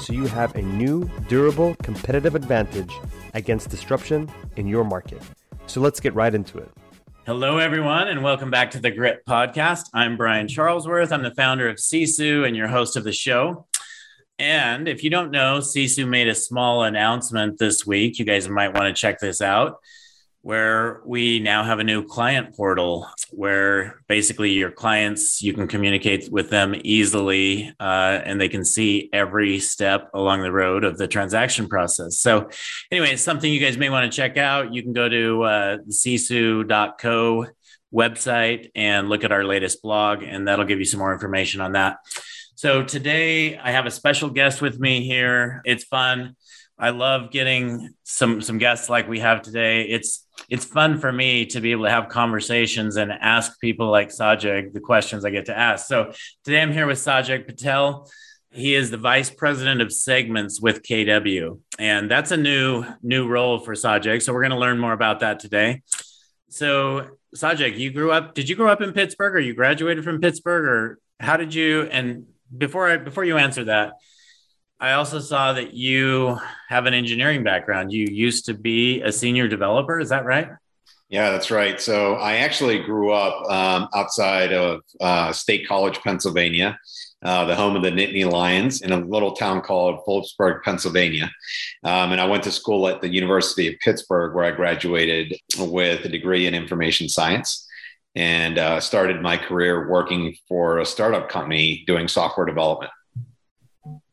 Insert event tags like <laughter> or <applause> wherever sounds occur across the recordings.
so you have a new, durable, competitive advantage against disruption in your market. So let's get right into it. Hello, everyone, and welcome back to the Grit Podcast. I'm Brian Charlesworth. I'm the founder of Sisu and your host of the show. And if you don't know, Sisu made a small announcement this week. You guys might want to check this out where we now have a new client portal where basically your clients you can communicate with them easily uh, and they can see every step along the road of the transaction process. So anyway it's something you guys may want to check out. You can go to uh, the sisu.co website and look at our latest blog and that'll give you some more information on that. So today i have a special guest with me here. It's fun. I love getting some some guests like we have today. It's it's fun for me to be able to have conversations and ask people like Sajid the questions I get to ask. So today I'm here with Sajid Patel. He is the vice president of segments with KW, and that's a new new role for Sajid. So we're going to learn more about that today. So Sajid, you grew up. Did you grow up in Pittsburgh, or you graduated from Pittsburgh, or how did you? And before I before you answer that I also saw that you have an engineering background. You used to be a senior developer. Is that right? Yeah, that's right. So I actually grew up um, outside of uh, State College, Pennsylvania, uh, the home of the Nittany Lions, in a little town called Philipsburg, Pennsylvania. Um, and I went to school at the University of Pittsburgh, where I graduated with a degree in information science and uh, started my career working for a startup company doing software development.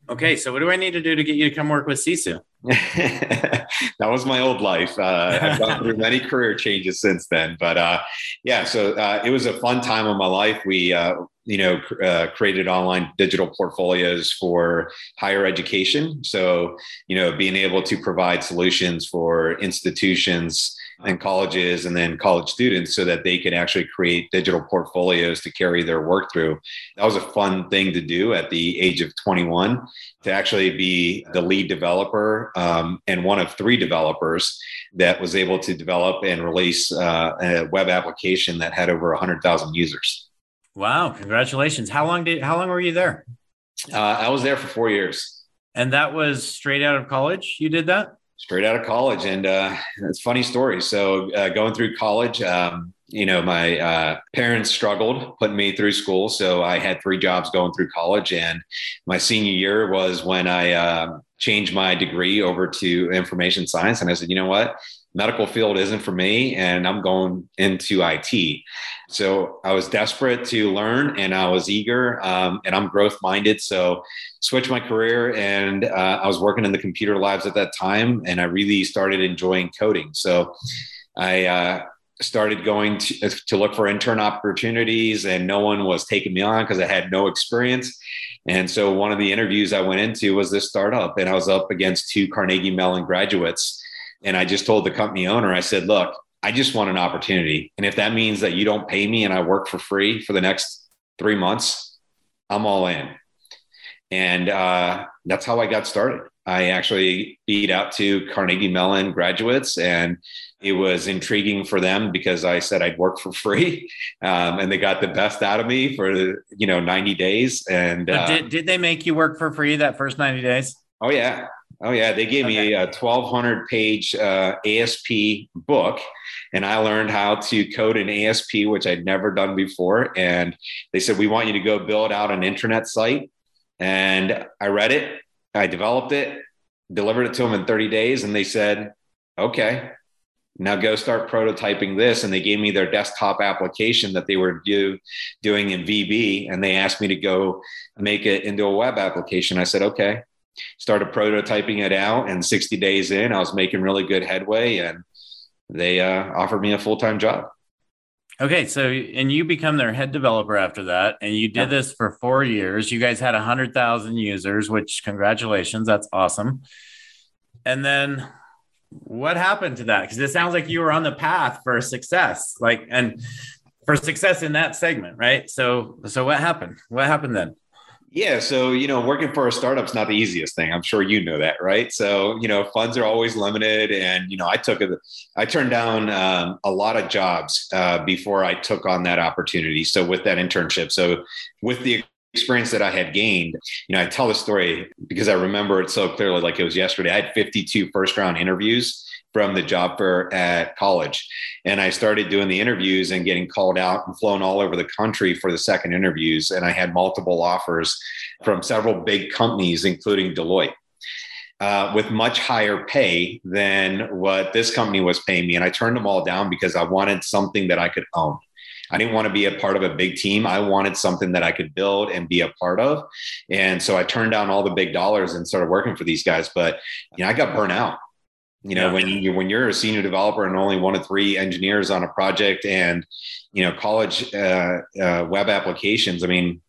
Okay, so what do I need to do to get you to come work with Sisu? <laughs> that was my old life. Uh, I've gone through many <laughs> career changes since then, but uh, yeah, so uh, it was a fun time of my life. We, uh, you know, uh, created online digital portfolios for higher education. So, you know, being able to provide solutions for institutions and colleges and then college students so that they could actually create digital portfolios to carry their work through. That was a fun thing to do at the age of 21 to actually be the lead developer um, and one of three developers that was able to develop and release uh, a web application that had over 100,000 users. Wow! Congratulations. How long did? How long were you there? Uh, I was there for four years. And that was straight out of college. You did that straight out of college, and uh, it's funny story. So uh, going through college, um, you know, my uh, parents struggled putting me through school, so I had three jobs going through college. And my senior year was when I uh, changed my degree over to information science, and I said, you know what, medical field isn't for me, and I'm going into IT. So I was desperate to learn and I was eager um, and I'm growth minded. So switched my career and uh, I was working in the computer labs at that time and I really started enjoying coding. So I uh, started going to, to look for intern opportunities and no one was taking me on because I had no experience. And so one of the interviews I went into was this startup and I was up against two Carnegie Mellon graduates. And I just told the company owner, I said, look, I just want an opportunity. And if that means that you don't pay me and I work for free for the next three months, I'm all in. And uh, that's how I got started. I actually beat out two Carnegie Mellon graduates, and it was intriguing for them because I said I'd work for free, <laughs> um, and they got the best out of me for you know 90 days. And uh, did, did they make you work for free that first 90 days? Oh yeah, Oh yeah, they gave okay. me a 1,200 page uh, ASP book, and I learned how to code an ASP, which I'd never done before. And they said we want you to go build out an internet site, and I read it, I developed it, delivered it to them in 30 days, and they said, okay. Now go start prototyping this, and they gave me their desktop application that they were do, doing in VB, and they asked me to go make it into a web application. I said, okay started prototyping it out and 60 days in i was making really good headway and they uh, offered me a full-time job okay so and you become their head developer after that and you did yeah. this for four years you guys had 100000 users which congratulations that's awesome and then what happened to that? Because it sounds like you were on the path for success, like and for success in that segment, right? So, so what happened? What happened then? Yeah, so you know, working for a startup's not the easiest thing. I'm sure you know that, right? So you know, funds are always limited, and you know, I took a, I turned down um, a lot of jobs uh, before I took on that opportunity. So with that internship, so with the experience that I had gained, you know, I tell the story because I remember it so clearly, like it was yesterday. I had 52 first round interviews from the job fair at college. And I started doing the interviews and getting called out and flown all over the country for the second interviews. And I had multiple offers from several big companies, including Deloitte. Uh, with much higher pay than what this company was paying me. And I turned them all down because I wanted something that I could own. I didn't want to be a part of a big team. I wanted something that I could build and be a part of. And so I turned down all the big dollars and started working for these guys. But you know, I got burnt out. You know, yeah. when you when you're a senior developer and only one of three engineers on a project, and you know, college uh, uh, web applications. I mean,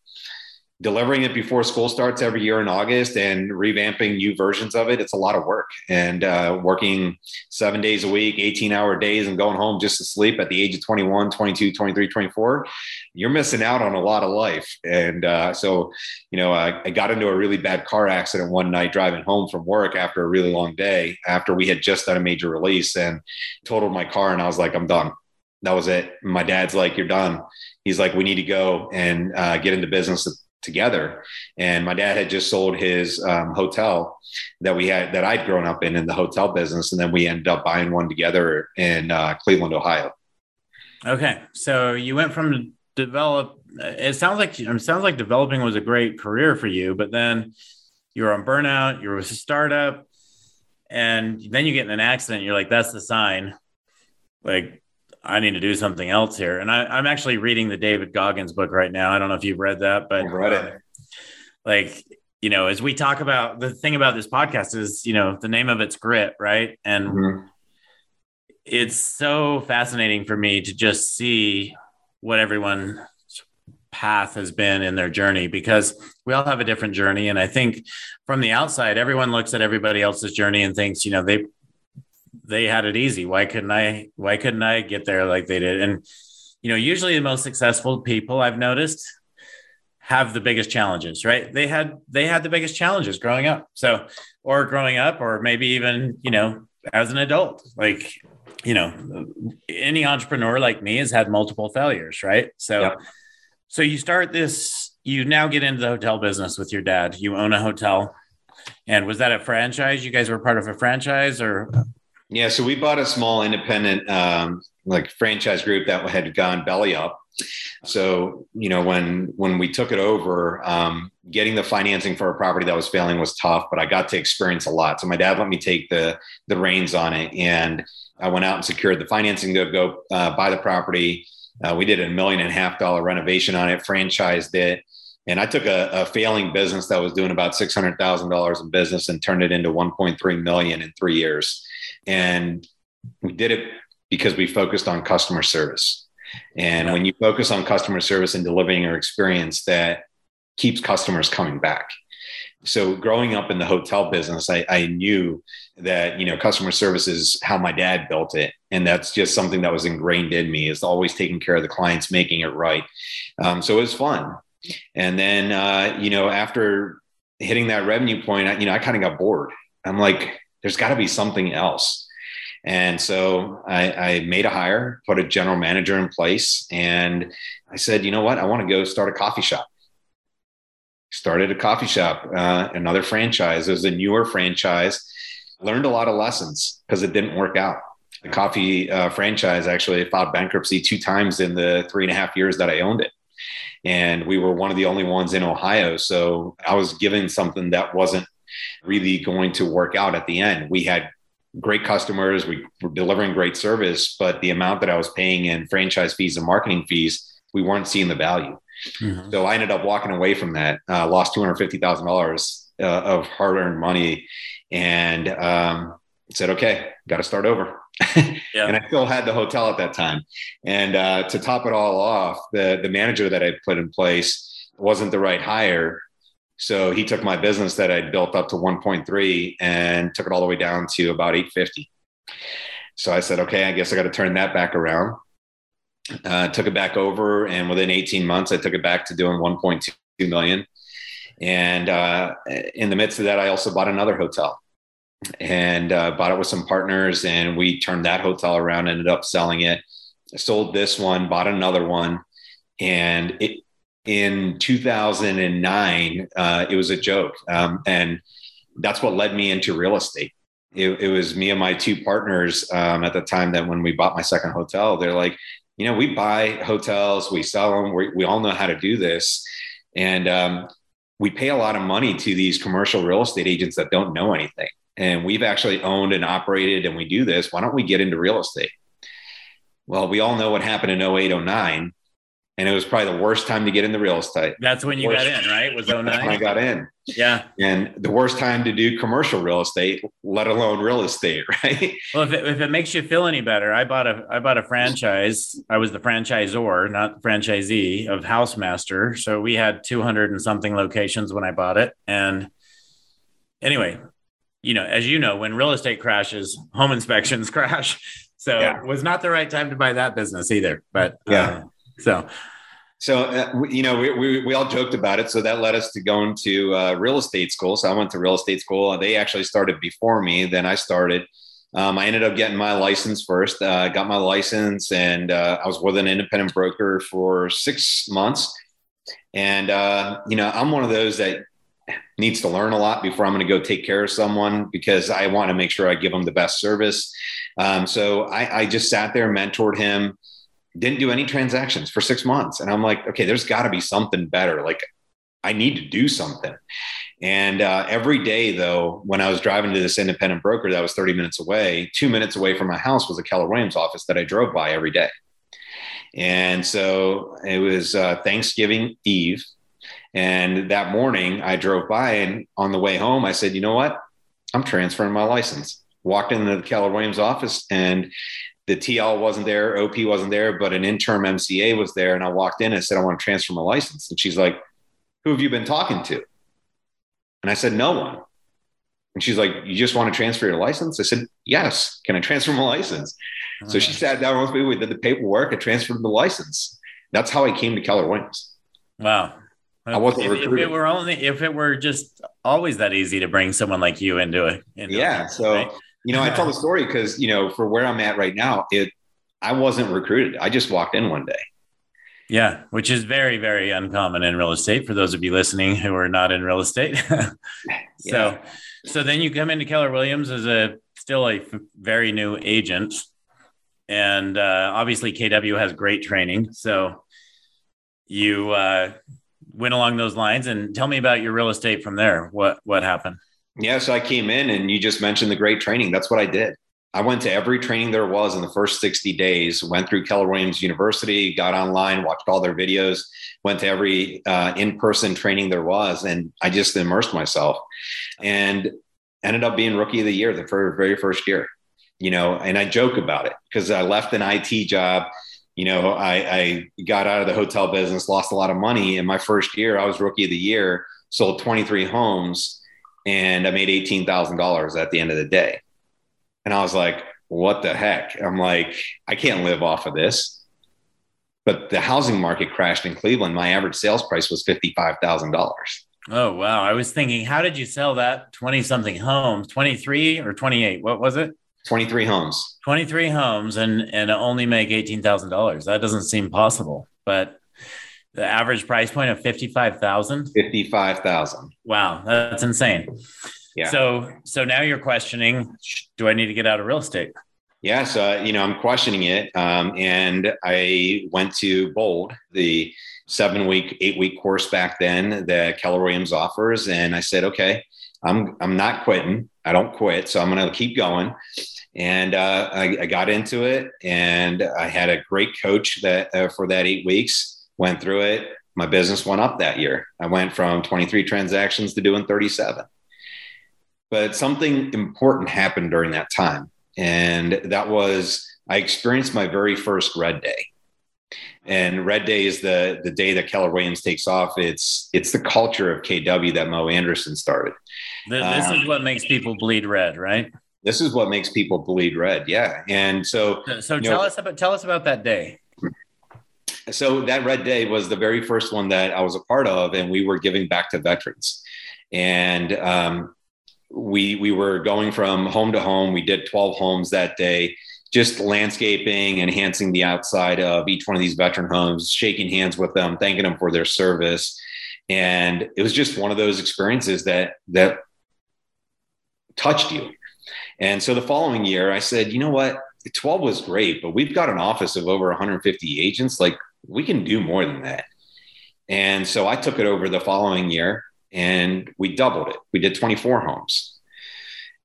delivering it before school starts every year in August and revamping new versions of it, it's a lot of work. And uh, working seven days a week, 18 hour days, and going home just to sleep at the age of 21, 22, 23, 24, you're missing out on a lot of life. And uh, so, you know, I, I got into a really bad car accident one night driving home from work after a really long day, after we had just done a major release and totaled my car. And I was like, I'm done. That was it. My dad's like, You're done. He's like, We need to go and uh, get into business together. And my dad had just sold his um, hotel that we had that I'd grown up in in the hotel business, and then we ended up buying one together in uh, Cleveland, Ohio. Okay, so you went from develop. It sounds like it sounds like developing was a great career for you, but then you were on burnout. You were with a startup, and then you get in an accident. You're like, that's the sign. Like I need to do something else here. And I, am actually reading the David Goggins book right now. I don't know if you've read that, but read it. like, you know, as we talk about the thing about this podcast is, you know, the name of it's grit, right? And mm-hmm. it's so fascinating for me to just see what everyone's path has been in their journey because we all have a different journey. And I think from the outside, everyone looks at everybody else's journey and thinks, you know, they they had it easy. Why couldn't I? Why couldn't I get there like they did? And you know, usually the most successful people I've noticed have the biggest challenges, right? They had they had the biggest challenges growing up. So, or growing up, or maybe even you know as an adult, like you know, any entrepreneur like me has had multiple failures, right? So, yep. so you start this. You now get into the hotel business with your dad. You own a hotel. And was that a franchise? You guys were part of a franchise or yeah, so we bought a small independent um, like franchise group that had gone belly up. So you know when when we took it over, um, getting the financing for a property that was failing was tough, but I got to experience a lot. So my dad let me take the the reins on it, and I went out and secured the financing to go uh, buy the property. Uh, we did a million and a half dollar renovation on it, franchised it. And I took a, a failing business that was doing about six hundred thousand dollars in business and turned it into one point three million in three years. And we did it because we focused on customer service. And when you focus on customer service and delivering an experience that keeps customers coming back. So growing up in the hotel business, I, I, knew that, you know, customer service is how my dad built it. And that's just something that was ingrained in me is always taking care of the clients, making it right. Um, so it was fun. And then, uh, you know, after hitting that revenue point, I, you know, I kind of got bored. I'm like, there's got to be something else. And so I, I, made a hire, put a general manager in place, and I said, you know what? I want to go start a coffee shop. Started a coffee shop, uh, another franchise. It was a newer franchise. Learned a lot of lessons because it didn't work out. The coffee uh, franchise actually filed bankruptcy two times in the three and a half years that I owned it. And we were one of the only ones in Ohio. So I was given something that wasn't really going to work out at the end. We had great customers, we were delivering great service, but the amount that I was paying in franchise fees and marketing fees, we weren't seeing the value. Mm-hmm. So I ended up walking away from that, uh, lost $250,000 uh, of hard earned money and um, said, okay, got to start over. <laughs> yeah. And I still had the hotel at that time. And uh, to top it all off, the, the manager that I put in place wasn't the right hire. So he took my business that I'd built up to 1.3 and took it all the way down to about 850. So I said, okay, I guess I got to turn that back around. Uh, took it back over, and within 18 months, I took it back to doing 1.2 million. And uh, in the midst of that, I also bought another hotel and uh, bought it with some partners, and we turned that hotel around. Ended up selling it. Sold this one, bought another one, and it in 2009 uh, it was a joke, um, and that's what led me into real estate it, it was me and my two partners um, at the time that when we bought my second hotel, they're like, you know, we buy hotels, we sell them, we, we all know how to do this. And um, we pay a lot of money to these commercial real estate agents that don't know anything. And we've actually owned and operated and we do this. Why don't we get into real estate? Well, we all know what happened in 08, 09 and it was probably the worst time to get into real estate. That's when you worst, got in, right? Was 09? I oh got in. Yeah. And the worst time to do commercial real estate, let alone real estate, <laughs> right? Well, if it, if it makes you feel any better, I bought a I bought a franchise. I was the franchisor, not the franchisee of Housemaster. So we had 200 and something locations when I bought it. And anyway, you know, as you know, when real estate crashes, home inspections <laughs> crash. So yeah. it was not the right time to buy that business either. But yeah. Uh, so, so uh, you know, we, we, we all joked about it. So that led us to going to uh, real estate school. So I went to real estate school. They actually started before me. Then I started. Um, I ended up getting my license first. Uh, got my license, and uh, I was with an independent broker for six months. And uh, you know, I'm one of those that needs to learn a lot before I'm going to go take care of someone because I want to make sure I give them the best service. Um, so I, I just sat there, mentored him didn't do any transactions for six months. And I'm like, okay, there's got to be something better. Like, I need to do something. And uh, every day, though, when I was driving to this independent broker that was 30 minutes away, two minutes away from my house was a Keller Williams office that I drove by every day. And so it was uh, Thanksgiving Eve. And that morning, I drove by, and on the way home, I said, you know what? I'm transferring my license. Walked into the Keller Williams office, and the TL wasn't there, OP wasn't there, but an interim MCA was there. And I walked in and said, I want to transfer my license. And she's like, Who have you been talking to? And I said, No one. And she's like, You just want to transfer your license? I said, Yes. Can I transfer my license? So she sat down with me. We did the paperwork. I transferred the license. That's how I came to Keller Williams. Wow. I wasn't if, recruited. If it were only if it were just always that easy to bring someone like you into it. yeah. so right? You know, I tell the <laughs> story because, you know, for where I'm at right now, it I wasn't recruited. I just walked in one day. Yeah, which is very, very uncommon in real estate for those of you listening who are not in real estate. <laughs> so, yeah. so then you come into Keller Williams as a still a very new agent, and uh, obviously KW has great training. So you uh, went along those lines, and tell me about your real estate from there. What what happened? Yeah, so I came in and you just mentioned the great training. That's what I did. I went to every training there was in the first 60 days, went through Keller Williams University, got online, watched all their videos, went to every uh, in person training there was, and I just immersed myself and ended up being rookie of the year the very first year. You know, and I joke about it because I left an IT job. You know, I, I got out of the hotel business, lost a lot of money. In my first year, I was rookie of the year, sold 23 homes and I made $18,000 at the end of the day. And I was like, what the heck? I'm like, I can't live off of this. But the housing market crashed in Cleveland. My average sales price was $55,000. Oh, wow. I was thinking, how did you sell that 20 something homes? 23 or 28? What was it? 23 homes. 23 homes and and only make $18,000. That doesn't seem possible. But the average price point of 55,000? 55,000. Wow, that's insane. Yeah. So so now you're questioning do I need to get out of real estate? Yeah, so you know, I'm questioning it um, and I went to Bold, the 7 week, 8 week course back then that Keller Williams offers and I said, "Okay, I'm I'm not quitting. I don't quit, so I'm going to keep going." And uh, I, I, got into it and i had a great coach that uh, for that eight weeks went through it. My business went up that year. I went from 23 transactions to doing 37. But something important happened during that time. And that was I experienced my very first red day. And red day is the the day that Keller Williams takes off. It's it's the culture of KW that Mo Anderson started. This um, is what makes people bleed red, right? This is what makes people bleed red. Yeah. And so, so tell know, us about, tell us about that day. So that red day was the very first one that I was a part of, and we were giving back to veterans. And, um, we, we were going from home to home. We did 12 homes that day just landscaping, enhancing the outside of each one of these veteran homes, shaking hands with them, thanking them for their service. And it was just one of those experiences that that touched you. And so the following year, I said, you know what? 12 was great, but we've got an office of over 150 agents. Like we can do more than that. And so I took it over the following year and we doubled it. We did 24 homes.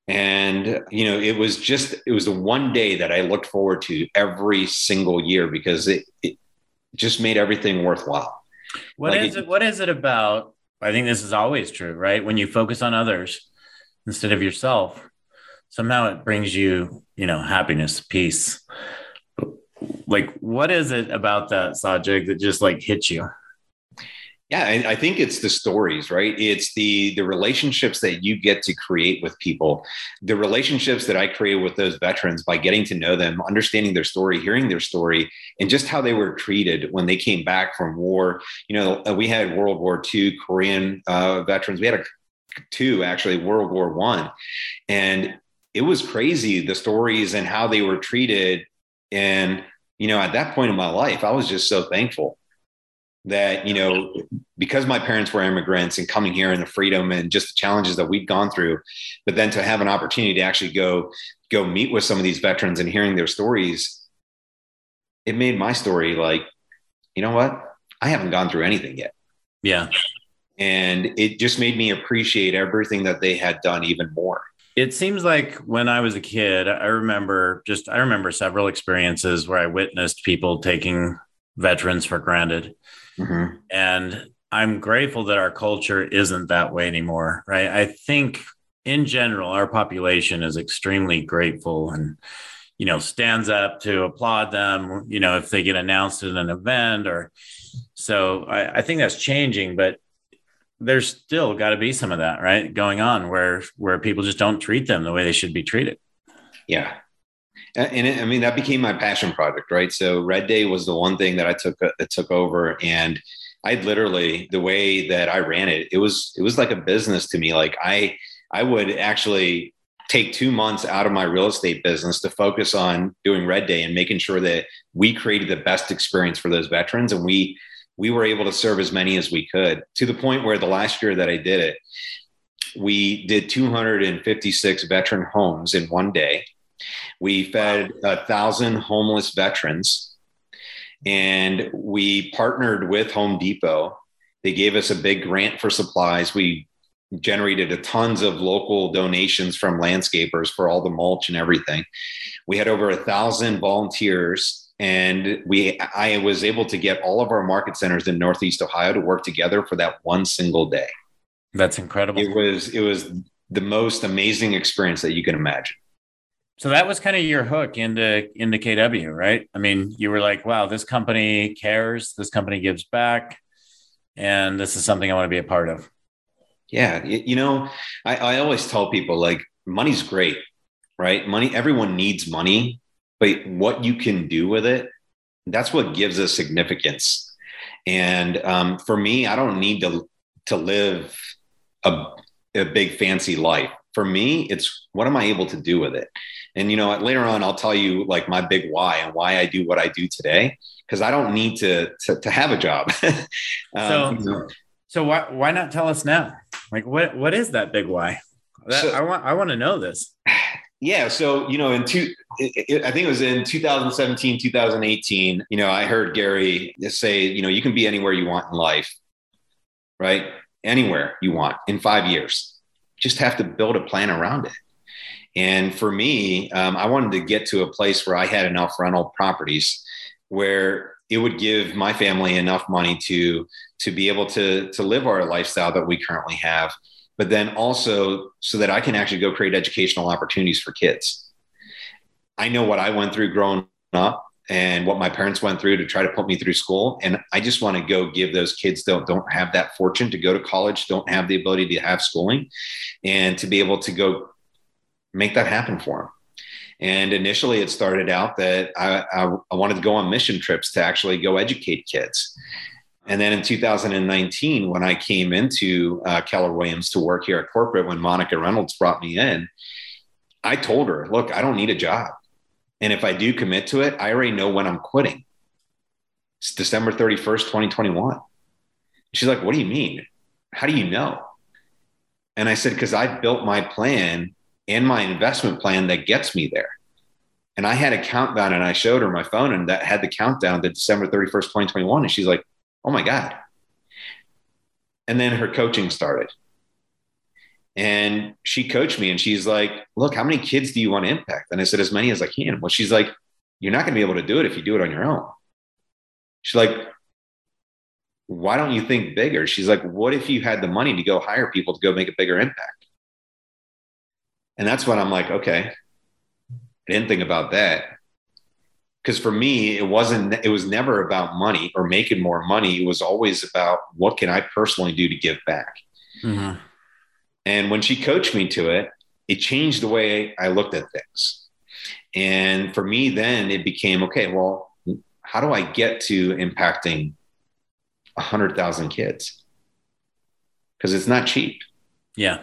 And, you know, it was just, it was the one day that I looked forward to every single year because it, it just made everything worthwhile. What like is it, it? What is it about? I think this is always true, right? When you focus on others instead of yourself, somehow it brings you, you know, happiness, peace. Like, what is it about that subject that just like hits you? Yeah, I, I think it's the stories, right? It's the the relationships that you get to create with people, the relationships that I created with those veterans by getting to know them, understanding their story, hearing their story, and just how they were treated when they came back from war. You know, uh, we had World War II Korean uh, veterans. We had a two actually World War One, and it was crazy the stories and how they were treated. And you know, at that point in my life, I was just so thankful that you know because my parents were immigrants and coming here and the freedom and just the challenges that we'd gone through but then to have an opportunity to actually go go meet with some of these veterans and hearing their stories it made my story like you know what? I haven't gone through anything yet. Yeah. And it just made me appreciate everything that they had done even more it seems like when I was a kid, I remember just I remember several experiences where I witnessed people taking veterans for granted. Mm-hmm. And I'm grateful that our culture isn't that way anymore, right? I think in general, our population is extremely grateful and, you know, stands up to applaud them, you know, if they get announced at an event or so I, I think that's changing, but there's still got to be some of that, right? Going on where, where people just don't treat them the way they should be treated. Yeah and it, I mean that became my passion project, right? So Red Day was the one thing that I took uh, that took over, and I literally the way that I ran it, it was it was like a business to me. Like I I would actually take two months out of my real estate business to focus on doing Red Day and making sure that we created the best experience for those veterans, and we we were able to serve as many as we could to the point where the last year that I did it, we did 256 veteran homes in one day we fed a thousand homeless veterans and we partnered with Home Depot. They gave us a big grant for supplies. We generated a tons of local donations from landscapers for all the mulch and everything. We had over a thousand volunteers and we I was able to get all of our market centers in Northeast Ohio to work together for that one single day. That's incredible. It was it was the most amazing experience that you can imagine. So that was kind of your hook into into KW, right? I mean, you were like, "Wow, this company cares. This company gives back, and this is something I want to be a part of." Yeah, you know, I, I always tell people like, money's great, right? Money, everyone needs money, but what you can do with it, that's what gives us significance. And um, for me, I don't need to to live a, a big fancy life. For me, it's what am I able to do with it? And you know, later on, I'll tell you like my big why and why I do what I do today because I don't need to, to to, have a job. <laughs> um, so, so why why not tell us now? Like, what what is that big why? That, so, I want I want to know this. Yeah. So, you know, in two, I think it was in 2017, 2018, you know, I heard Gary say, you know, you can be anywhere you want in life, right? Anywhere you want in five years. Just have to build a plan around it. And for me, um, I wanted to get to a place where I had enough rental properties where it would give my family enough money to to be able to to live our lifestyle that we currently have, but then also so that I can actually go create educational opportunities for kids. I know what I went through growing up and what my parents went through to try to put me through school and i just want to go give those kids that don't have that fortune to go to college don't have the ability to have schooling and to be able to go make that happen for them. And initially, it started out that I, I, I wanted to go on mission trips to actually go educate kids. And then in 2019, when I came into uh, Keller Williams to work here at corporate, when Monica Reynolds brought me in, I told her, look, I don't need a job. And if I do commit to it, I already know when I'm quitting. It's December 31st, 2021. She's like, what do you mean? How do you know? And I said, because I built my plan and my investment plan that gets me there. And I had a countdown and I showed her my phone and that had the countdown to December 31st, 2021. And she's like, oh my God. And then her coaching started. And she coached me and she's like, look, how many kids do you want to impact? And I said, as many as I can. Well, she's like, you're not going to be able to do it if you do it on your own. She's like, why don't you think bigger? She's like, what if you had the money to go hire people to go make a bigger impact? And that's when I'm like, okay, I didn't think about that. Because for me, it wasn't, it was never about money or making more money. It was always about what can I personally do to give back. Mm-hmm. And when she coached me to it, it changed the way I looked at things. And for me, then it became okay, well, how do I get to impacting 100,000 kids? Because it's not cheap. Yeah.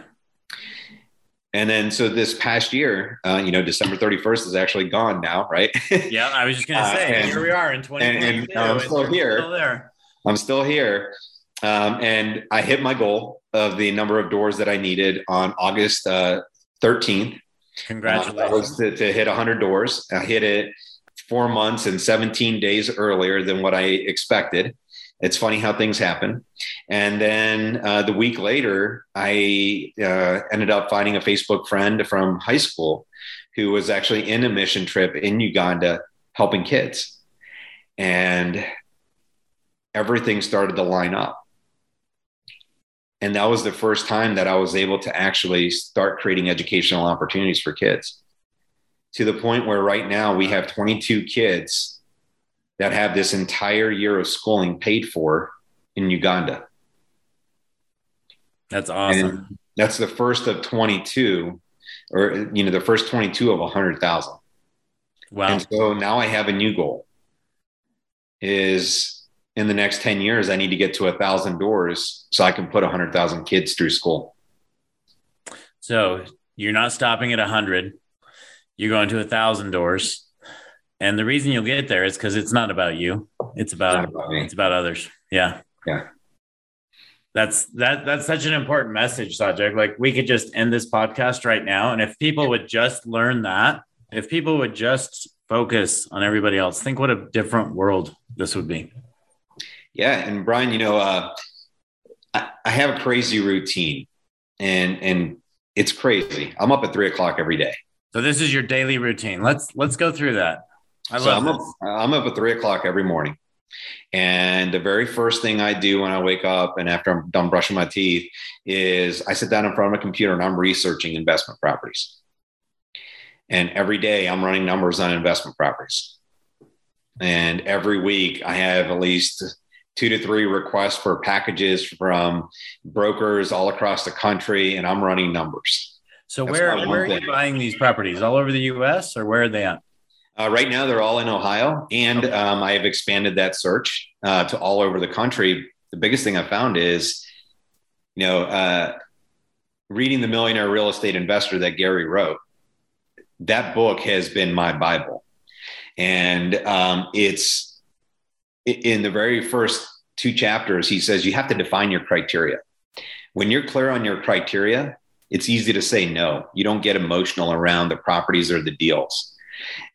And then, so this past year, uh, you know, December 31st is actually gone now, right? <laughs> yeah, I was just going to say, uh, and, here we are in 2022. And, and I'm still here. Still there. I'm still here. Um, and I hit my goal of the number of doors that I needed on August uh, 13th. Congratulations. Uh, was to, to hit 100 doors. I hit it four months and 17 days earlier than what I expected. It's funny how things happen. And then uh, the week later, I uh, ended up finding a Facebook friend from high school who was actually in a mission trip in Uganda helping kids. And everything started to line up. And that was the first time that I was able to actually start creating educational opportunities for kids to the point where right now we have 22 kids that have this entire year of schooling paid for in Uganda. That's awesome. And that's the first of 22 or you know the first 22 of 100,000. Wow. And so now I have a new goal is in the next 10 years, I need to get to a thousand doors so I can put a hundred thousand kids through school. So you're not stopping at a hundred, you're going to a thousand doors. And the reason you'll get there is because it's not about you. It's about, it's about, it's about others. Yeah. Yeah. That's that that's such an important message, Sajid. Like we could just end this podcast right now. And if people would just learn that, if people would just focus on everybody else, think what a different world this would be. Yeah, and Brian, you know, uh, I, I have a crazy routine, and and it's crazy. I'm up at three o'clock every day. So this is your daily routine. Let's let's go through that. I so I'm up, I'm up at three o'clock every morning. And the very first thing I do when I wake up and after I'm done brushing my teeth is I sit down in front of a computer and I'm researching investment properties. And every day I'm running numbers on investment properties. And every week I have at least two to three requests for packages from brokers all across the country, and I'm running numbers. So That's where where are you buying these properties? All over the U.S. or where are they at? Uh, right now, they're all in Ohio, and um, I have expanded that search uh, to all over the country. The biggest thing I found is, you know, uh, reading the Millionaire Real Estate Investor that Gary wrote. That book has been my Bible, and um, it's in the very first two chapters, he says you have to define your criteria. When you're clear on your criteria, it's easy to say no. You don't get emotional around the properties or the deals.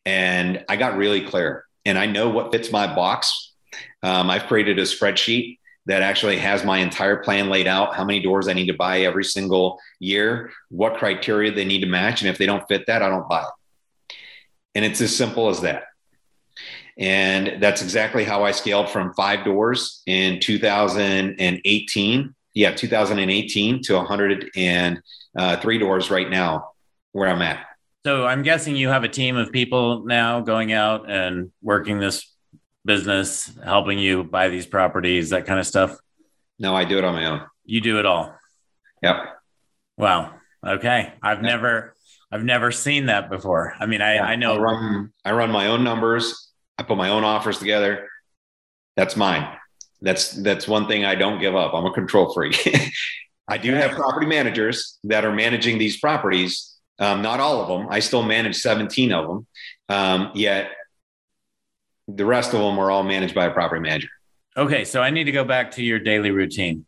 And I got really clear and I know what fits my box. Um, I've created a spreadsheet that actually has my entire plan laid out, how many doors I need to buy every single year, what criteria they need to match. And if they don't fit that, I don't buy it. And it's as simple as that. And that's exactly how I scaled from five doors in 2018. Yeah, 2018 to 103 doors right now where I'm at. So I'm guessing you have a team of people now going out and working this business, helping you buy these properties, that kind of stuff. No, I do it on my own. You do it all. Yep. Wow. Okay. I've yep. never I've never seen that before. I mean, I, Yeah, I know I run, I run my own numbers. I put my own offers together. That's mine. That's that's one thing I don't give up. I'm a control freak. <laughs> I do have property managers that are managing these properties. Um, not all of them. I still manage 17 of them. Um, yet the rest of them are all managed by a property manager. Okay, so I need to go back to your daily routine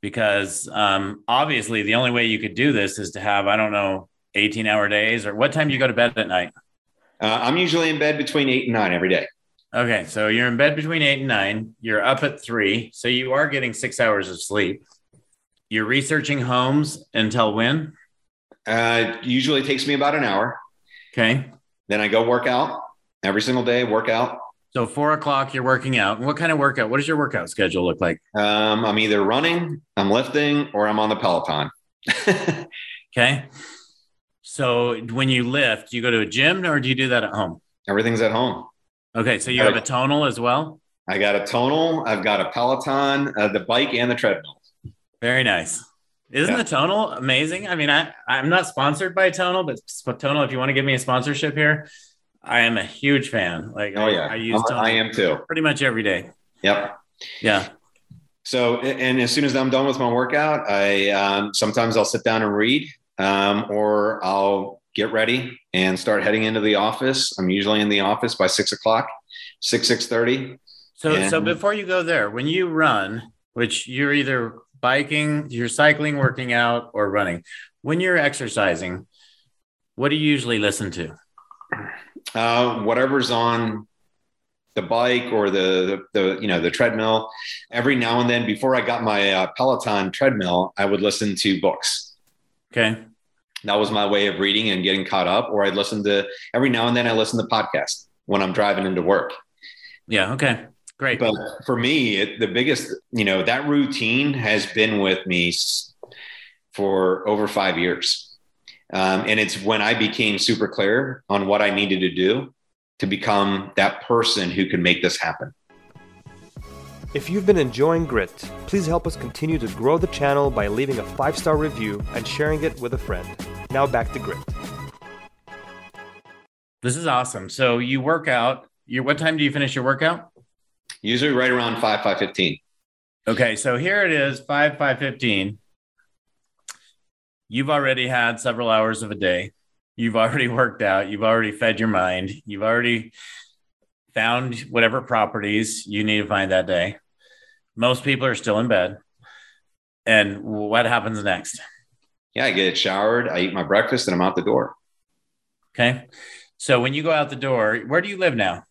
because um, obviously the only way you could do this is to have I don't know 18 hour days or what time do you go to bed at night? Uh, I'm usually in bed between eight and nine every day. Okay, so you're in bed between eight and nine. You're up at three, so you are getting six hours of sleep. You're researching homes until when? Uh, usually takes me about an hour. Okay, Then I go work out every single day. Work out. so four o'clock you're working out. What kind of workout? What does your workout schedule look like? Um, I'm either running, I'm lifting, or I'm on the Peloton. <laughs> Okay, so when you lift, you go to a gym or do you do that at home? Everything's at home. Okay, so you have a tonal as well. I got a tonal. I've got a Peloton, uh, the bike, and the treadmill. Very nice. Isn't Yeah. the tonal amazing? I mean, I, I'm not sponsored by Tonal, but Tonal, if you want to give me a sponsorship here, I am a huge fan. Like, Oh yeah, I use I'm- Tonal I am too. pretty much every day. Yep. Yeah. So, and as soon as I'm done with my workout, I um, sometimes I'll sit down and read, um, or I'll get ready and start heading into the office. I'm usually in the office by six o'clock, six six thirty. So, so before you go there, when you run, which you're either biking, you're cycling, working out, or running, when you're exercising, what do you usually listen to? uh, whatever's on the bike or the, the the you know the treadmill. Every now and then, before I got my uh, Peloton treadmill, I would listen to books. Okay. That was my way of reading and getting caught up. Or I'd listen to every now and then I listen to podcasts when I'm driving into work. Yeah. Okay. Great. But for me, it, the biggest you know that routine has been with me for over five years. Um, and it's when I became super clear on what I needed to do to become that person who can make this happen. If you've been enjoying Grit, please help us continue to grow the channel by leaving a five star review and sharing it with a friend. Now back to Grit. this is awesome. So you work out. You what time do you finish your workout? Usually right around five, five fifteen. Okay, so here it is, five five fifteen. You've already had several hours of a day. You've already <laughs> worked out. You've already fed your mind. You've already found whatever properties you need to find that day. Most people are still in bed. And what happens next? Yeah, I get showered, I eat my breakfast, and I'm out the door. Okay. So when you go out the door, where do you live now?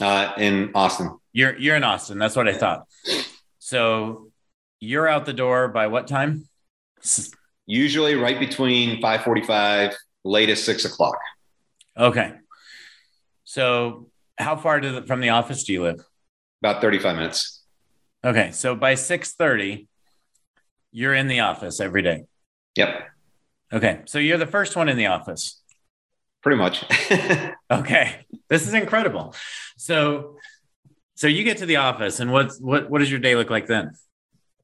Uh, in Austin, You're you're in Austin. That's what I thought. So you're out the door by what time? Usually right between five forty-five, latest six o'clock. Okay. So how far to the, from the office do you live? About thirty-five minutes. Okay. So by 6:30 you're in the office every day. Yep, Okay. So you're the first one in the office. pretty much. <laughs> Okay. This is incredible. So so you get to the office and what's what what does your day look like then?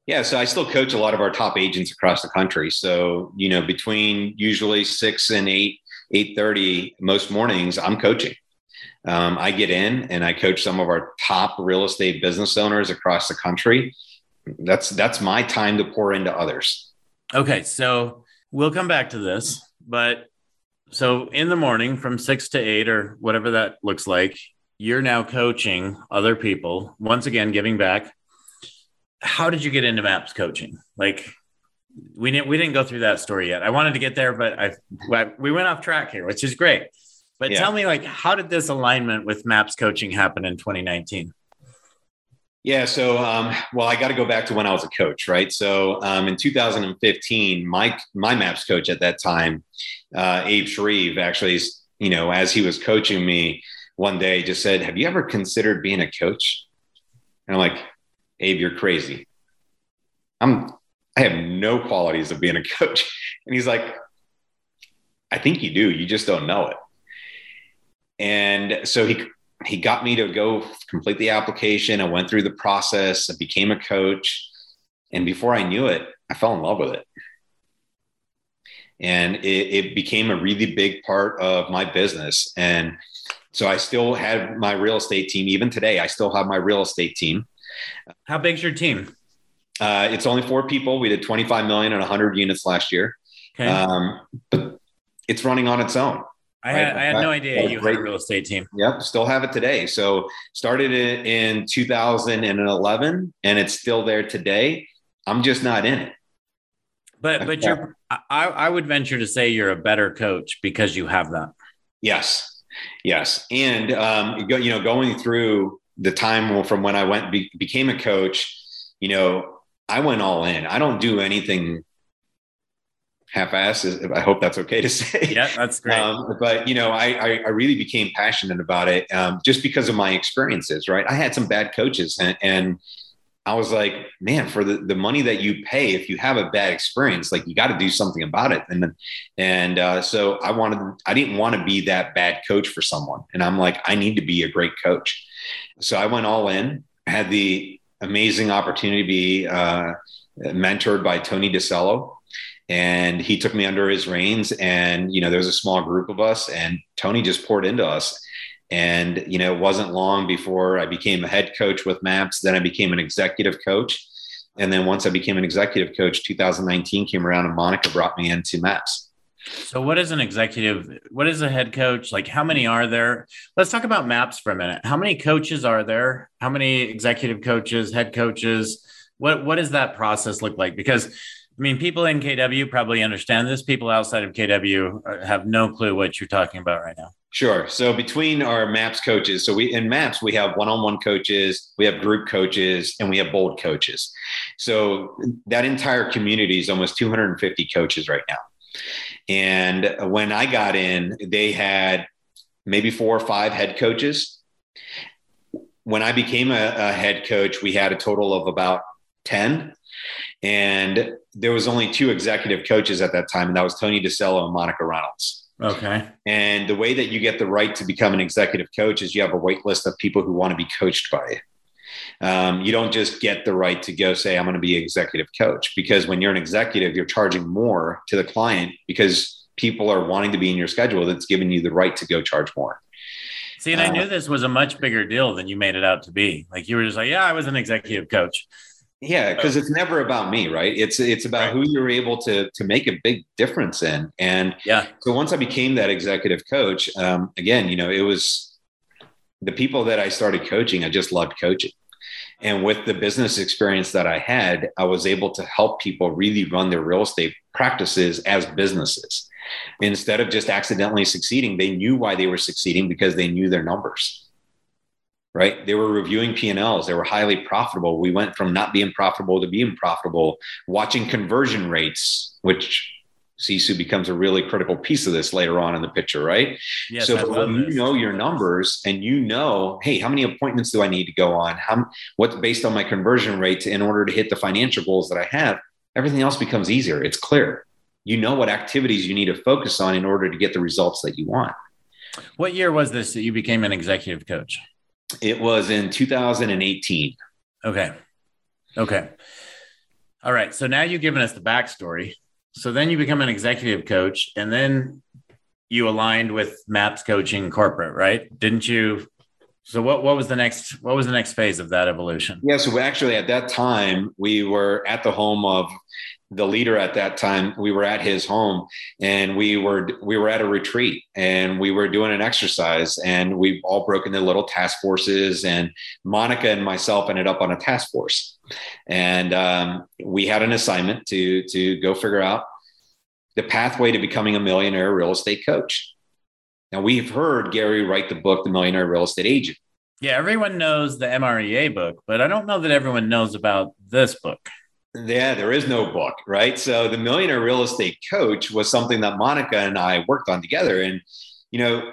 Yeah, so I still coach a lot of our top agents across the country. So you know, between usually six and eight, eight thirty most mornings, I'm coaching. Um, I get in and I coach some of our top real estate business owners across the country. That's that's my time to pour into others. Okay, so we'll come back to this, but so in the morning from six to eight or whatever that looks like, you're now coaching other people, once again, giving back. How did you get into MAPS coaching? Like, we didn't we didn't go through that story yet. I wanted to get there, but I we went off track here, which is great. But Yeah. tell me, like, how did this alignment with MAPS coaching happen in 2019? Yeah. So, um, well, I got to go back to when I was a coach, right? So, um, in 2015, my my MAPS coach at that time, uh, Abe Shreve, actually, you know, as he was coaching me one day, just said, "Have you ever considered being a coach?" And I'm like, "Abe, you're crazy. I'm I have no qualities of being a coach." <laughs> And he's like, "I think you do. You just don't know it." And so he he got me to go complete the application. I went through the process. I became a coach. And before I knew it, I fell in love with it. and it, it became a really big part of my business. And so I still have my real estate team. Even today, I still have my real estate team. How big's your team? Uh, it's only four people. We did 25 million and 100 units last year. Okay. Um, but it's running on its own. I had, I had no idea you had a real estate team. Yep, still have it today. So started it in 2011, and it's still there today. I'm just not in it. But but you're I, I would venture to say you're a better coach because you have that. Yes, yes, and um, you know, going through the time from when I went be, became a coach, you know, I went all in. I don't do anything half-ass. I hope that's okay to <laughs> say. Yeah, that's great. Um, but you know, I, I, I really became passionate about it um, just because of my experiences. Right, I had some bad coaches, and, and I was like, man, for the, the money that you pay, if you have a bad experience, like you got to do something about it. And and uh, so I wanted, I didn't want to be that bad coach for someone, and I'm like, I need to be a great coach. So I went all in. Had the amazing opportunity to be uh, mentored by Tony DiCello, and he took me under his reins. And you know, there was a small group of us, and Tony just poured into us and, you know, it wasn't long before I became a head coach with MAPS. Then I became an executive coach. And then once I became an executive coach, 2019 came around and Monica brought me into MAPS. So, what is an executive? What is a head coach? Like, how many are there? Let's talk about MAPS for a minute. How many coaches are there? How many executive coaches, head coaches? What What does that process look like? Because I mean, people in KW probably understand this. People outside of KW uh, have no clue what you're talking about right now. Sure. So between our MAPS coaches, so we in MAPS we have one-on-one coaches, we have group coaches, and we have bold coaches. So that entire community is almost 250 coaches right now. And when I got in, they had maybe four or five head coaches. When I became a, a head coach, we had a total of about 10. And there was only two executive coaches at that time, and that was Tony DiCello and Monica Reynolds. Okay. And the way that you get the right to become an executive coach is you have a wait list of people who want to be coached by you. Um, you don't just get the right to go say, I'm going to be executive coach because when you're an executive, you're charging more to the client because people are wanting to be in your schedule that's giving you the right to go charge more. See, and I knew uh, this was a much bigger deal than you made it out to be. Like you were just like, yeah, I was an executive coach. Yeah, because it's never about me, right? It's it's about right. who you're able to to make a big difference in. And yeah, so once I became that executive coach, um, again, you know, it was the people that I started coaching. I just loved coaching, and with the business experience that I had, I was able to help people really run their real estate practices as businesses. Instead of just accidentally succeeding, they knew why they were succeeding because they knew their numbers right? They were reviewing P&Ls. They were highly profitable. We went from not being profitable to being profitable, watching conversion rates, which Sisu becomes a really critical piece of this later on in the picture, right? Yes, so when you know your numbers and you know, hey, how many appointments do I need to go on? How what's based on my conversion rate in order to hit the financial goals that I have? Everything else becomes easier. It's clear. You know what activities you need to focus on in order to get the results that you want. What year was this that you became an executive coach? It was in 2018. Okay. Okay. All right. So now you've given us the backstory. So then you become an executive coach, and then you aligned with Maps Coaching Corporate, right? Didn't you? So what what was the next what was the next phase of that evolution? Yeah, so actually at that time we were at the home of the leader at that time we were at his home and we were we were at a retreat and we were doing an exercise and we all broke into little task forces and monica and myself ended up on a task force. And um, we had an assignment to to go figure out the pathway to becoming a millionaire real estate coach. Now we've heard gary write the book the millionaire real estate agent. Yeah everyone knows the mrea book but i don't know that everyone knows about this book yeah, there is no book, right? So the millionaire real estate coach was something that Monica and I worked on together. And, you know,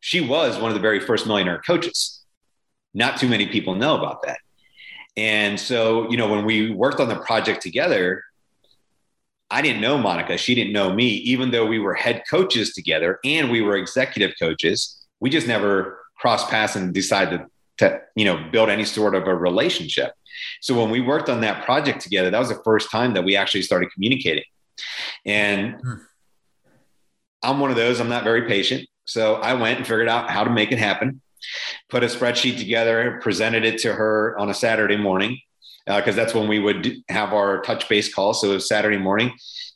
she was one of the very first millionaire coaches. Not too many people know about that. And so, you know, when we worked on the project together, I didn't know Monica. She didn't know me, even though we were head coaches together and we were executive coaches. We just never crossed paths and decided to, you know, build any sort of a relationship. So when we worked on that project together, that was the first time that we actually started communicating. And hmm. I'm one of those, I'm not very patient. So I went and figured out how to make it happen, put a spreadsheet together, presented it to her on a Saturday morning, because uh, that's when we would have our touch base call. So it was Saturday morning.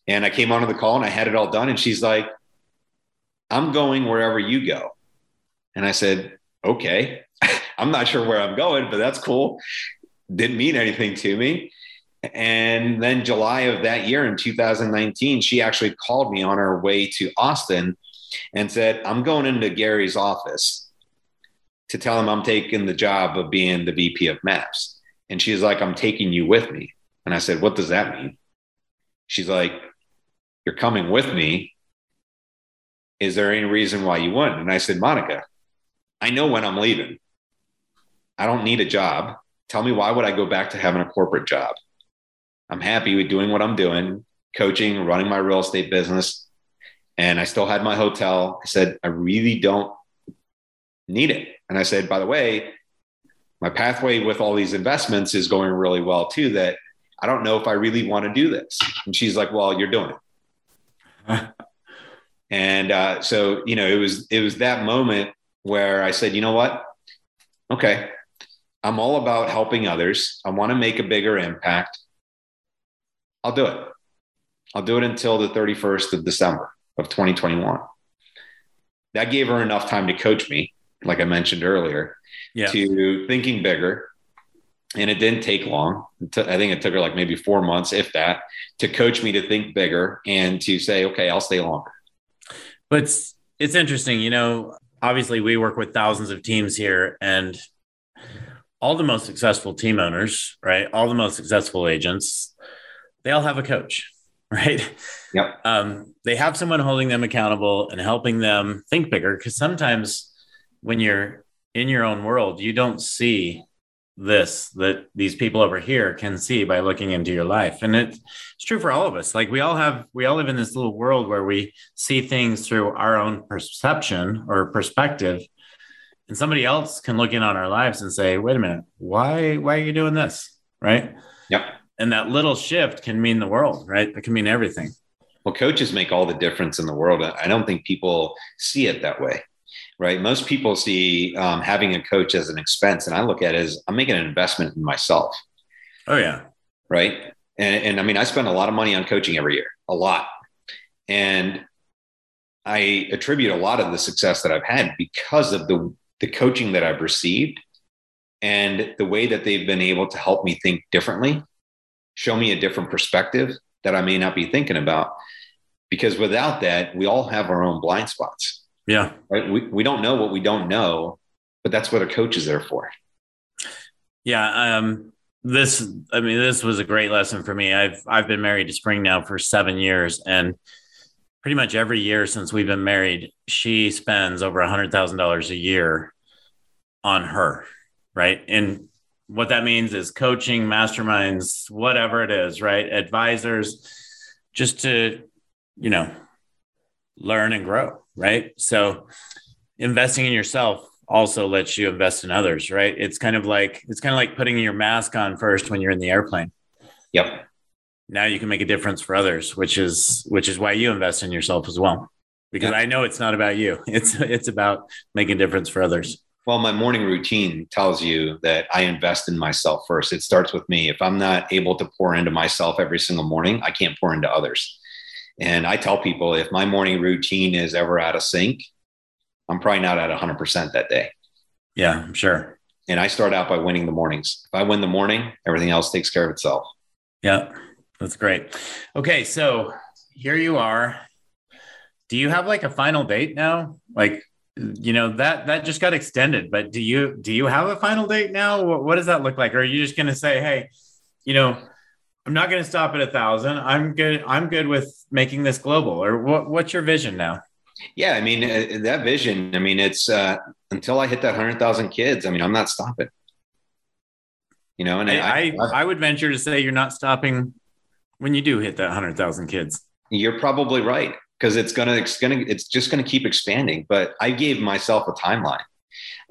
And I came onto the call and I had it all done. And she's like, I'm going wherever you go. And I said, okay. <laughs> I'm not sure where I'm going, but that's cool. Didn't mean anything to me. And then July of that year in 2019, she actually called me on her way to Austin and said, I'm going into Gary's office to tell him I'm taking the job of being the VP of maps. And she's like, I'm taking you with me. And I said, What does that mean? She's like, You're coming with me. Is there any reason why you wouldn't? And I said, Monica, I know when I'm leaving. I don't need a job. Tell me why would I go back to having a corporate job? I'm happy with doing what I'm doing, coaching, running my real estate business. And I still had my hotel. I said, I really don't need it. And I said, by the way, my pathway with all these investments is going really well too. That I don't know if I really want to do this. And she's like, well, you're doing it. <laughs> and uh, so, you know, it was, it was that moment where I said, you know what? Okay. I'm all about helping others. I want to make a bigger impact. I'll do it. I'll do it until the 31st of December of 2021. That gave her enough time to coach me, like I mentioned earlier, yeah. to thinking bigger. And it didn't take long. I think it took her like maybe four months, if that, to coach me to think bigger and to say, okay, I'll stay longer. But it's, it's interesting. You know, obviously, we work with thousands of teams here, and all the most successful team owners, right? All the most successful agents, they all have a coach, <laughs> right? Yep. Um, they have someone holding them accountable and helping them think bigger. Because sometimes when you're in your own world, you don't see this that these people over here can see by looking into your life and it, it's true for all of us like we all have we all live in this little world where we see things through our own perception or perspective and somebody else can look in on our lives and say wait a minute why why are you doing this? Right? Yep. And that little shift can mean the world right? It can mean everything. Well coaches make all the difference in the world. I don't think people see it that way right? Most people see um, having a coach as an expense and i look at it as i'm making an investment in myself. Oh yeah. Right? And, and i mean i spend a lot of money on coaching every year a lot. And i attribute a lot of the success that i've had because of the the coaching that i've received and the way that they've been able to help me think differently show me a different perspective that I may not be thinking about. Because without that, we all have our own blind spots. Yeah. Right. We, we don't know what we don't know, but that's what a coach is there for. Yeah. Um, this, I mean, this was a great lesson for me. I've, I've been married to Spring now for seven years and pretty much every year since we've been married, she spends over a hundred thousand dollars a year on her. Right. And what that means is coaching, masterminds, whatever it is, right? Advisors, just to, you know, learn and grow, right? So investing in yourself also lets you invest in others, right? It's kind of like it's kind of like putting your mask on first when you're in the airplane. Yep. Now you can make a difference for others, which is which is why you invest in yourself as well. Because yep. I know it's not about you. <laughs> It's it's about making a difference for others. Well, my morning routine tells you that I invest in myself first. It starts with me. If I'm not able to pour into myself every single morning, I can't pour into others. And I tell people if my morning routine is ever out of sync, I'm probably not at 100% that day. Yeah, I'm sure. And I start out by winning the mornings. If I win the morning, everything else takes care of itself. Yeah, that's great. Okay, so here you are. Do you have like a final date now? Like, you know that that just got extended but do you do you have a final date now what, what does that look like or are you just going to say hey you know i'm not going to stop at a thousand i'm good i'm good with making this global or what, what's your vision now yeah i mean uh, that vision i mean it's uh, until i hit that 100000 kids i mean i'm not stopping you know and I I, I, I would venture to say you're not stopping when you do hit that 100000 kids you're probably right because it's gonna it's gonna it's just gonna keep expanding. But I gave myself a timeline.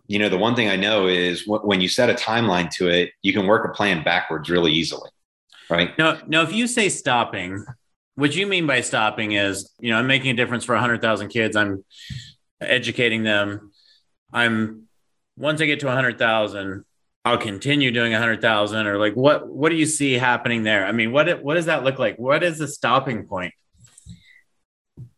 You know, the one thing I know is when you set a timeline to it, you can work a plan backwards really easily. Right. No, no. If you say stopping, what you mean by stopping is, you know, I'm making a difference for 100,000 kids. I'm educating them. I'm once I get to 100,000, I'll continue doing a 100,000 or like what what do you see happening there? I mean, what what does that look like? What is the stopping point?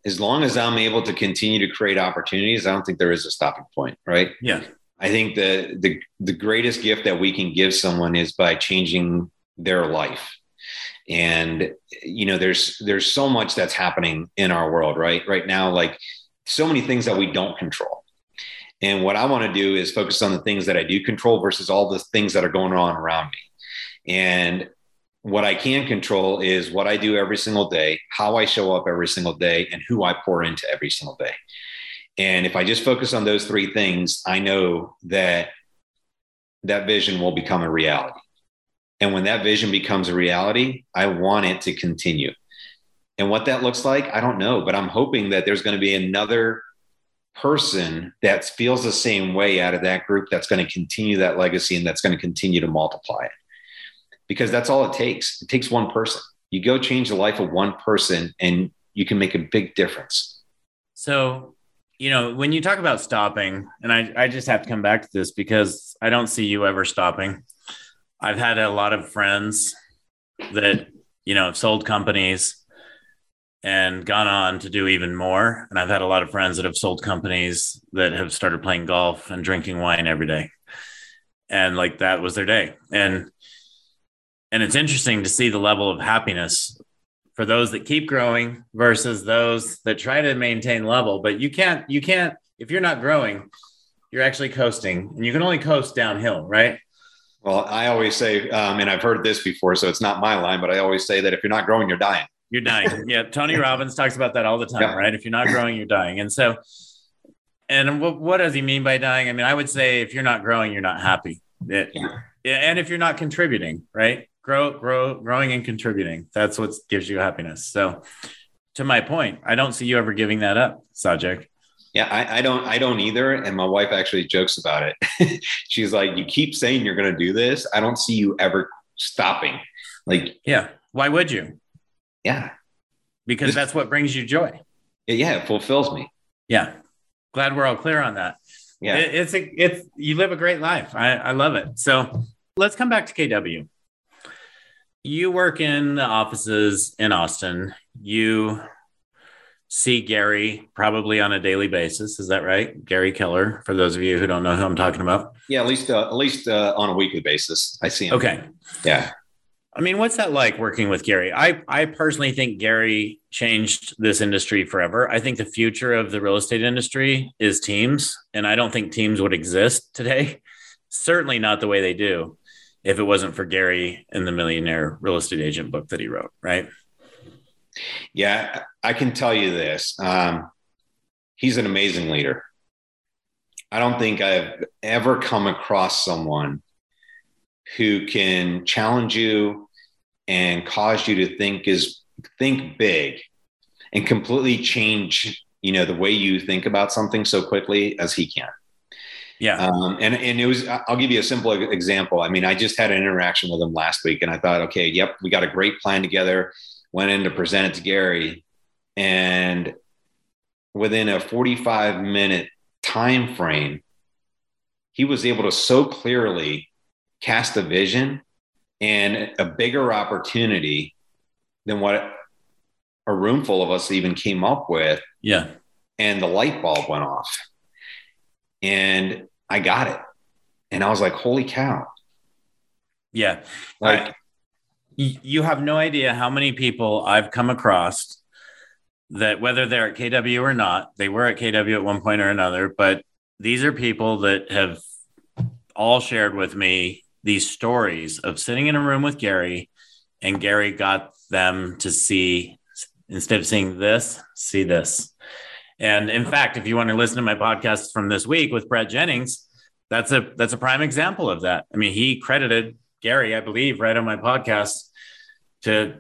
As long as I'm able to continue to create opportunities, I don't think there is a stopping point, right? Yeah. I think the the the greatest gift that we can give someone is by changing their life. And you know, there's there's so much that's happening in our world, right? Right now, like so many things that we don't control. And what I want to do is focus on the things that I do control versus all the things that are going on around me. And what I can control is what I do every single day, how I show up every single day, and who I pour into every single day. And if I just focus on those three things, I know that that vision will become a reality. And when that vision becomes a reality, I want it to continue. And what that looks like, I don't know, but I'm hoping that there's going to be another person that feels the same way out of that group that's going to continue that legacy and that's going to continue to multiply it. Because that's all it takes. It takes one person. You go change the life of one person and you can make a big difference. So, you know, when you talk about stopping, and I, I just have to come back to this because I don't see you ever stopping. I've had a lot of friends that, you know, have sold companies and gone on to do even more. And I've had a lot of friends that have sold companies that have started playing golf and drinking wine every day. And like that was their day. And and it's interesting to see the level of happiness for those that keep growing versus those that try to maintain level. But you can't, you can't, if you're not growing, you're actually coasting and you can only coast downhill, right? Well, I always say, um, and I've heard this before, so it's not my line, but I always say that if you're not growing, you're dying. You're dying. yeah. Tony Robbins talks about that all the time, yeah. right? If you're not growing, you're dying. And so, and what, what does he mean by dying? I mean, I would say if you're not growing, you're not happy. It, yeah. And if you're not contributing, right? Grow, grow, growing and contributing. That's what gives you happiness. So, to my point, I don't see you ever giving that up, Sajid. Yeah, I, I, don't. I don't either. And my wife actually jokes about it. <laughs> She's like, "You keep saying you're going to do this. I don't see you ever stopping." Like, yeah. Why would you? Yeah. Because this, that's what brings you joy. Yeah, it fulfills me. Yeah. Glad we're all clear on that. Yeah. It, it's a, it's, you live a great life. I, I love it. So let's come back to KW. You work in the offices in Austin. You see Gary probably on a daily basis. Is that right? Gary Keller, for those of you who don't know who I'm talking about. Yeah, at least uh, at least uh, on a weekly basis, I see him. Okay. Yeah. I mean, what's that like working with Gary? I, I personally think Gary changed this industry forever. I think the future of the real estate industry is teams, and I don't think teams would exist today. Certainly not the way they do if it wasn't for Gary and the Millionaire Real Estate Agent book that he wrote, right? Yeah, I can tell you this. Um, he's an amazing leader. I don't think I've ever come across someone who can challenge you and cause you to think is think big and completely change you know the way you think about something so quickly as he can. Yeah. Um, and and it was i'll give you a simple example. I mean i just had an interaction with him last week and i thought okay yep we got a great plan together went in to present it to gary. And within a 45 minute time frame he was able to so clearly cast a vision and a bigger opportunity than what a room full of us even came up with. Yeah. And the light bulb went off. And I got it. And I was like, holy cow. Yeah. Like, I, you have no idea how many people I've come across that whether they're at KW or not, they were at KW at one point or another, but these are people that have all shared with me these stories of sitting in a room with Gary, and Gary got them to see instead of seeing this, see this. And in fact, if you want to listen to my podcast from this week with Brett Jennings, that's a that's a prime example of that. I mean, he credited Gary, I believe, right on my podcast to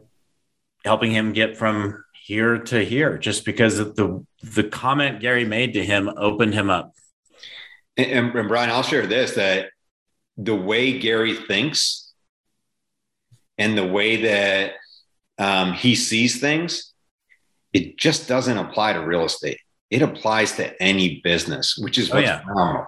helping him get from here to here just because of the the comment Gary made to him opened him up. And, and Brian, I'll share this that the way Gary thinks and the way that um, he sees things, it just doesn't apply to real estate. It applies to any business, which is Oh, what's yeah. phenomenal.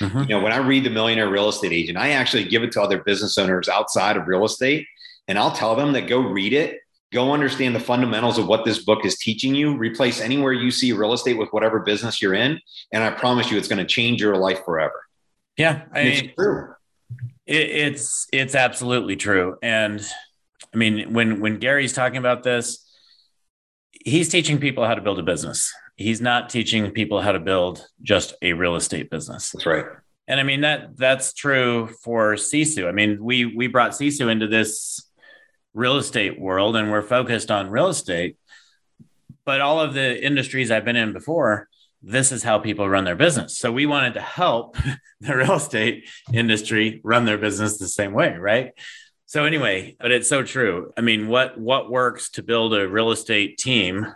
Mhm. You know, when I read The Millionaire Real Estate Agent, I actually give it to other business owners outside of real estate. And I'll tell them that go read it, go understand the fundamentals of what this book is teaching you, replace anywhere you see real estate with whatever business you're in. And I promise you, it's going to change your life forever. Yeah, I it's true. It, it's it's absolutely true, and I mean when when Gary's talking about this, he's teaching people how to build a business. He's not teaching people how to build just a real estate business. That's right. And I mean that that's true for Sisu. I mean we we brought Sisu into this real estate world, and we're focused on real estate. But all of the industries I've been in before, this is how people run their business. So we wanted to help <laughs> the real estate industry run their business the same way, right? So anyway, but it's so true. I mean, what what works to build a real estate team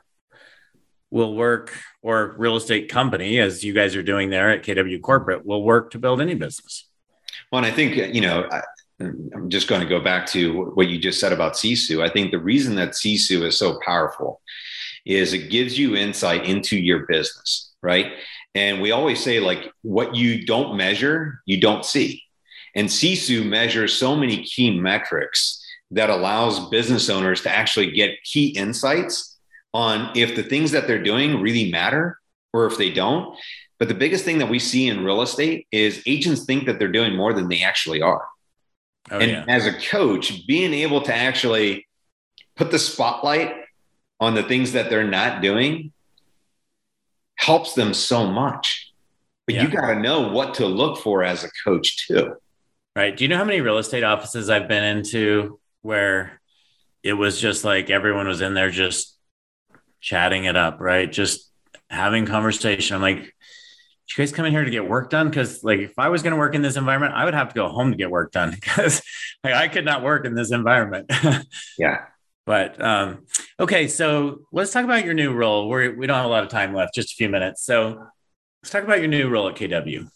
will work or real estate company as you guys are doing there at KW Corporate will work to build any business. Well, and I think, you know, I, I'm just going to go back to what you just said about Sisu. I think the reason that Sisu is so powerful is it gives you insight into your business, right? And we always say, like, what you don't measure, you don't see. And Sisu measures so many key metrics that allows business owners to actually get key insights on if the things that they're doing really matter or if they don't. But the biggest thing that we see in real estate is agents think that they're doing more than they actually are. Oh and yeah. as a coach, being able to actually put the spotlight on the things that they're not doing helps them so much. But you got to know what to look for as a coach, too. Right. Do you know how many real estate offices I've been into where it was just like everyone was in there just chatting it up, right? Just having conversation. I'm like, you guys come in here to get work done? Because like if I was going to work in this environment, I would have to go home to get work done <laughs> because like, I could not work in this environment. <laughs> Yeah. But um, okay, so let's talk about your new role. We're, we don't have a lot of time left, just a few minutes. So let's talk about your new role at KW.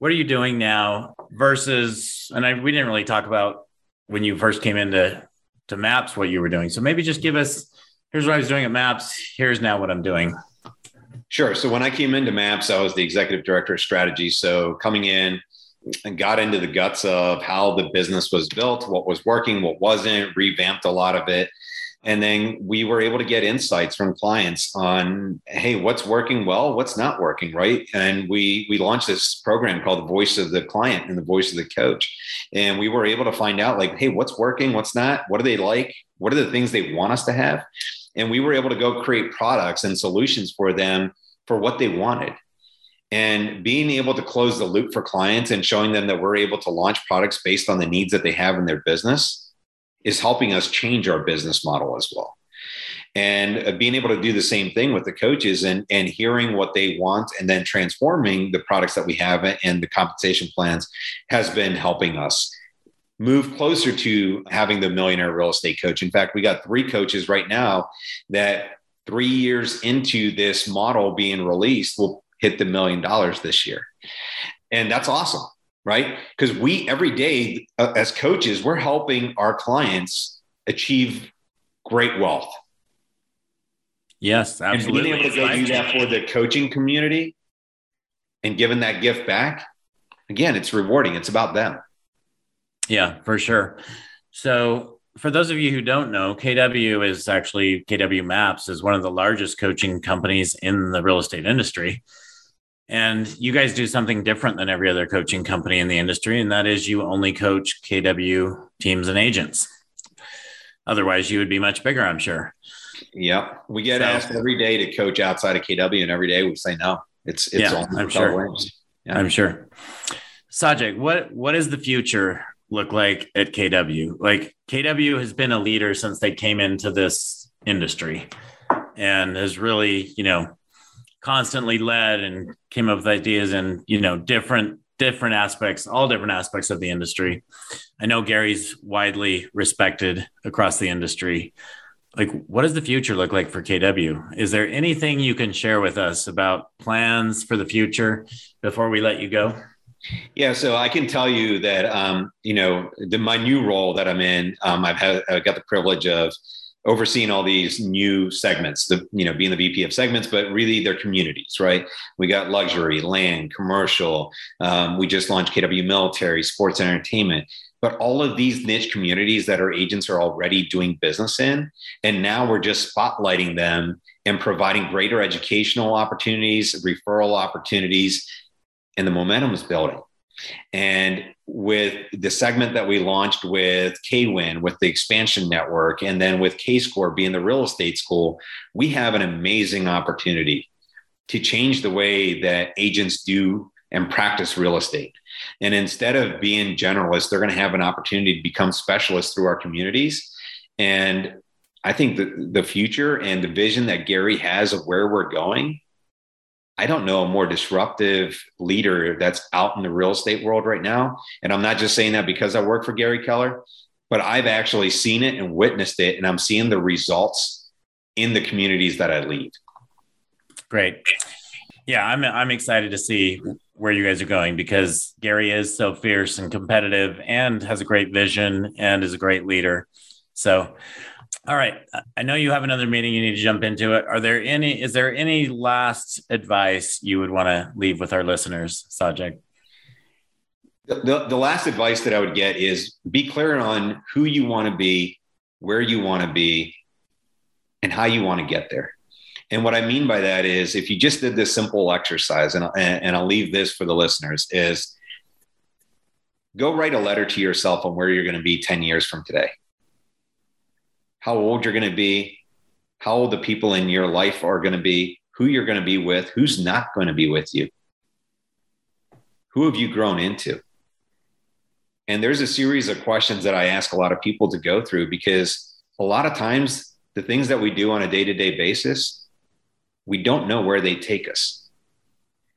What are you doing now versus? And I, we didn't really talk about when you first came into to Maps what you were doing. So maybe just give us. Here's what I was doing at Maps. Here's now what I'm doing. Sure. So when I came into MAPS, I was the executive director of strategy. So coming in and got into the guts of how the business was built, what was working, what wasn't, revamped a lot of it. And then we were able to get insights from clients on, hey, what's working well, what's not working, right? And we we launched this program called the Voice of the Client and the Voice of the Coach. And we were able to find out, like, hey, what's working, what's not, what do they like, what are the things they want us to have, and we were able to go create products and solutions for them for what they wanted. And being able to close the loop for clients and showing them that we're able to launch products based on the needs that they have in their business is helping us change our business model as well. And uh, being able to do the same thing with the coaches and, and hearing what they want and then transforming the products that we have and the compensation plans has been helping us move closer to having the millionaire real estate coach. In fact, we got three coaches right now that three years into this model being released will hit the million dollars this year. And that's awesome, right? Because we every day uh, as coaches, we're helping our clients achieve great wealth. Yes, absolutely. And being able to go do that for the coaching community and giving that gift back, again, it's rewarding. It's about them. Yeah, for sure. So, for those of you who don't know, KW is actually KW Maps is one of the largest coaching companies in the real estate industry. And you guys do something different than every other coaching company in the industry, and that is you only coach KW teams and agents. Otherwise, you would be much bigger, I'm sure. Yep. We get So- asked every day to coach outside of KW, and every day we say no. It's it's Yeah, only I'm sure. Yeah. I'm sure. Sajid, what what does the future look like at KW? Like KW has been a leader since they came into this industry and has really, you know, constantly led and came up with ideas and, you know, different different aspects, all different aspects of the industry. I know Gary's widely respected across the industry. Like what does the future look like for KW? Is there anything you can share with us about plans for the future before we let you go? Yeah, so I can tell you that um, you know the, my new role that I'm in. Um, I've had I got the privilege of overseeing all these new segments, the you know being the VP of segments, but really they're communities, right? We got luxury, land, commercial. Um, we just launched KW Military, sports entertainment. But all of these niche communities that our agents are already doing business in, and now we're just spotlighting them and providing greater educational opportunities, referral opportunities, and the momentum is building. And with the segment that we launched with KWin, with the expansion network, and then with K Score being the real estate school, we have an amazing opportunity to change the way that agents do and practice real estate. And instead of being generalists, they're going to have an opportunity to become specialists through our communities. And I think the, the future and the vision that Gary has of where we're going I don't know a more disruptive leader that's out in the real estate world right now. And I'm not just saying that because I work for Gary Keller, but I've actually seen it and witnessed it, and I'm seeing the results in the communities that I lead. Great. Yeah, I'm I'm excited to see where you guys are going because Gary is so fierce and competitive and has a great vision and is a great leader. So all right. I know you have another meeting. You need to jump into it. Are there any, is there any last advice you would want to leave with our listeners, Sajid? The, the last advice that I would get is be clear on who you want to be, where you want to be, and how you want to get there. And what I mean by that is if you just did this simple exercise, and, and I'll leave this for the listeners, is go write a letter to yourself on where you're going to be 10 years from today how old you're going to be, how old the people in your life are going to be, who you're going to be with, who's not going to be with you. Who have you grown into? And there's a series of questions that I ask a lot of people to go through because a lot of times the things that we do on a day to day basis, we don't know where they take us.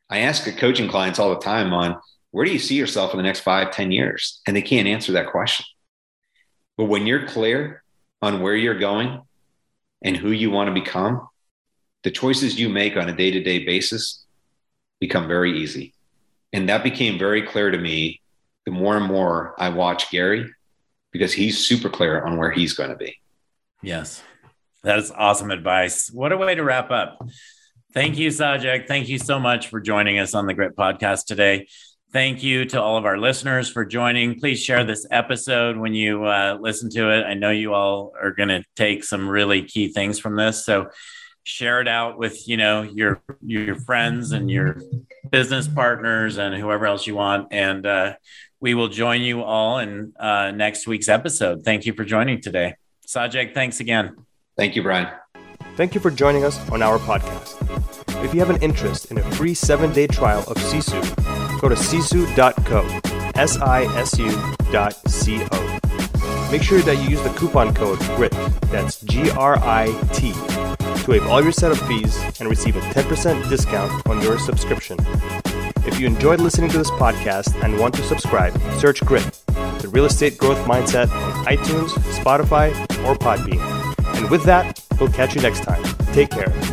I ask coaching clients all the time on where do you see yourself in the next five, ten years? And they can't answer that question. But when you're clear on where you're going and who you want to become, the choices you make on a day to day basis become very easy. And that became very clear to me the more and more I watch Gary because he's super clear on where he's going to be. Yes. That is awesome advice. What a way to wrap up. Thank you, Sajid. Thank you so much for joining us on the Grit podcast today. Thank you to all of our listeners for joining. Please share this episode when you uh, listen to it. I know you all are going to take some really key things from this. So share it out with you know your your friends and your business partners and whoever else you want. And uh, we will join you all in uh, next week's episode. Thank you for joining today, Sajid. Thanks again. Thank you, Brian. Thank you for joining us on our podcast. If you have an interest in a free seven day trial of Sisu, go to sisu.co, S I S U dot C O. Make sure that you use the coupon code GRIT, that's G R I T, to waive all your setup fees and receive a 10% discount on your subscription. If you enjoyed listening to this podcast and want to subscribe, search GRIT, the real estate growth mindset on iTunes, Spotify, or Podbean. And with that, we'll catch you next time. Take care.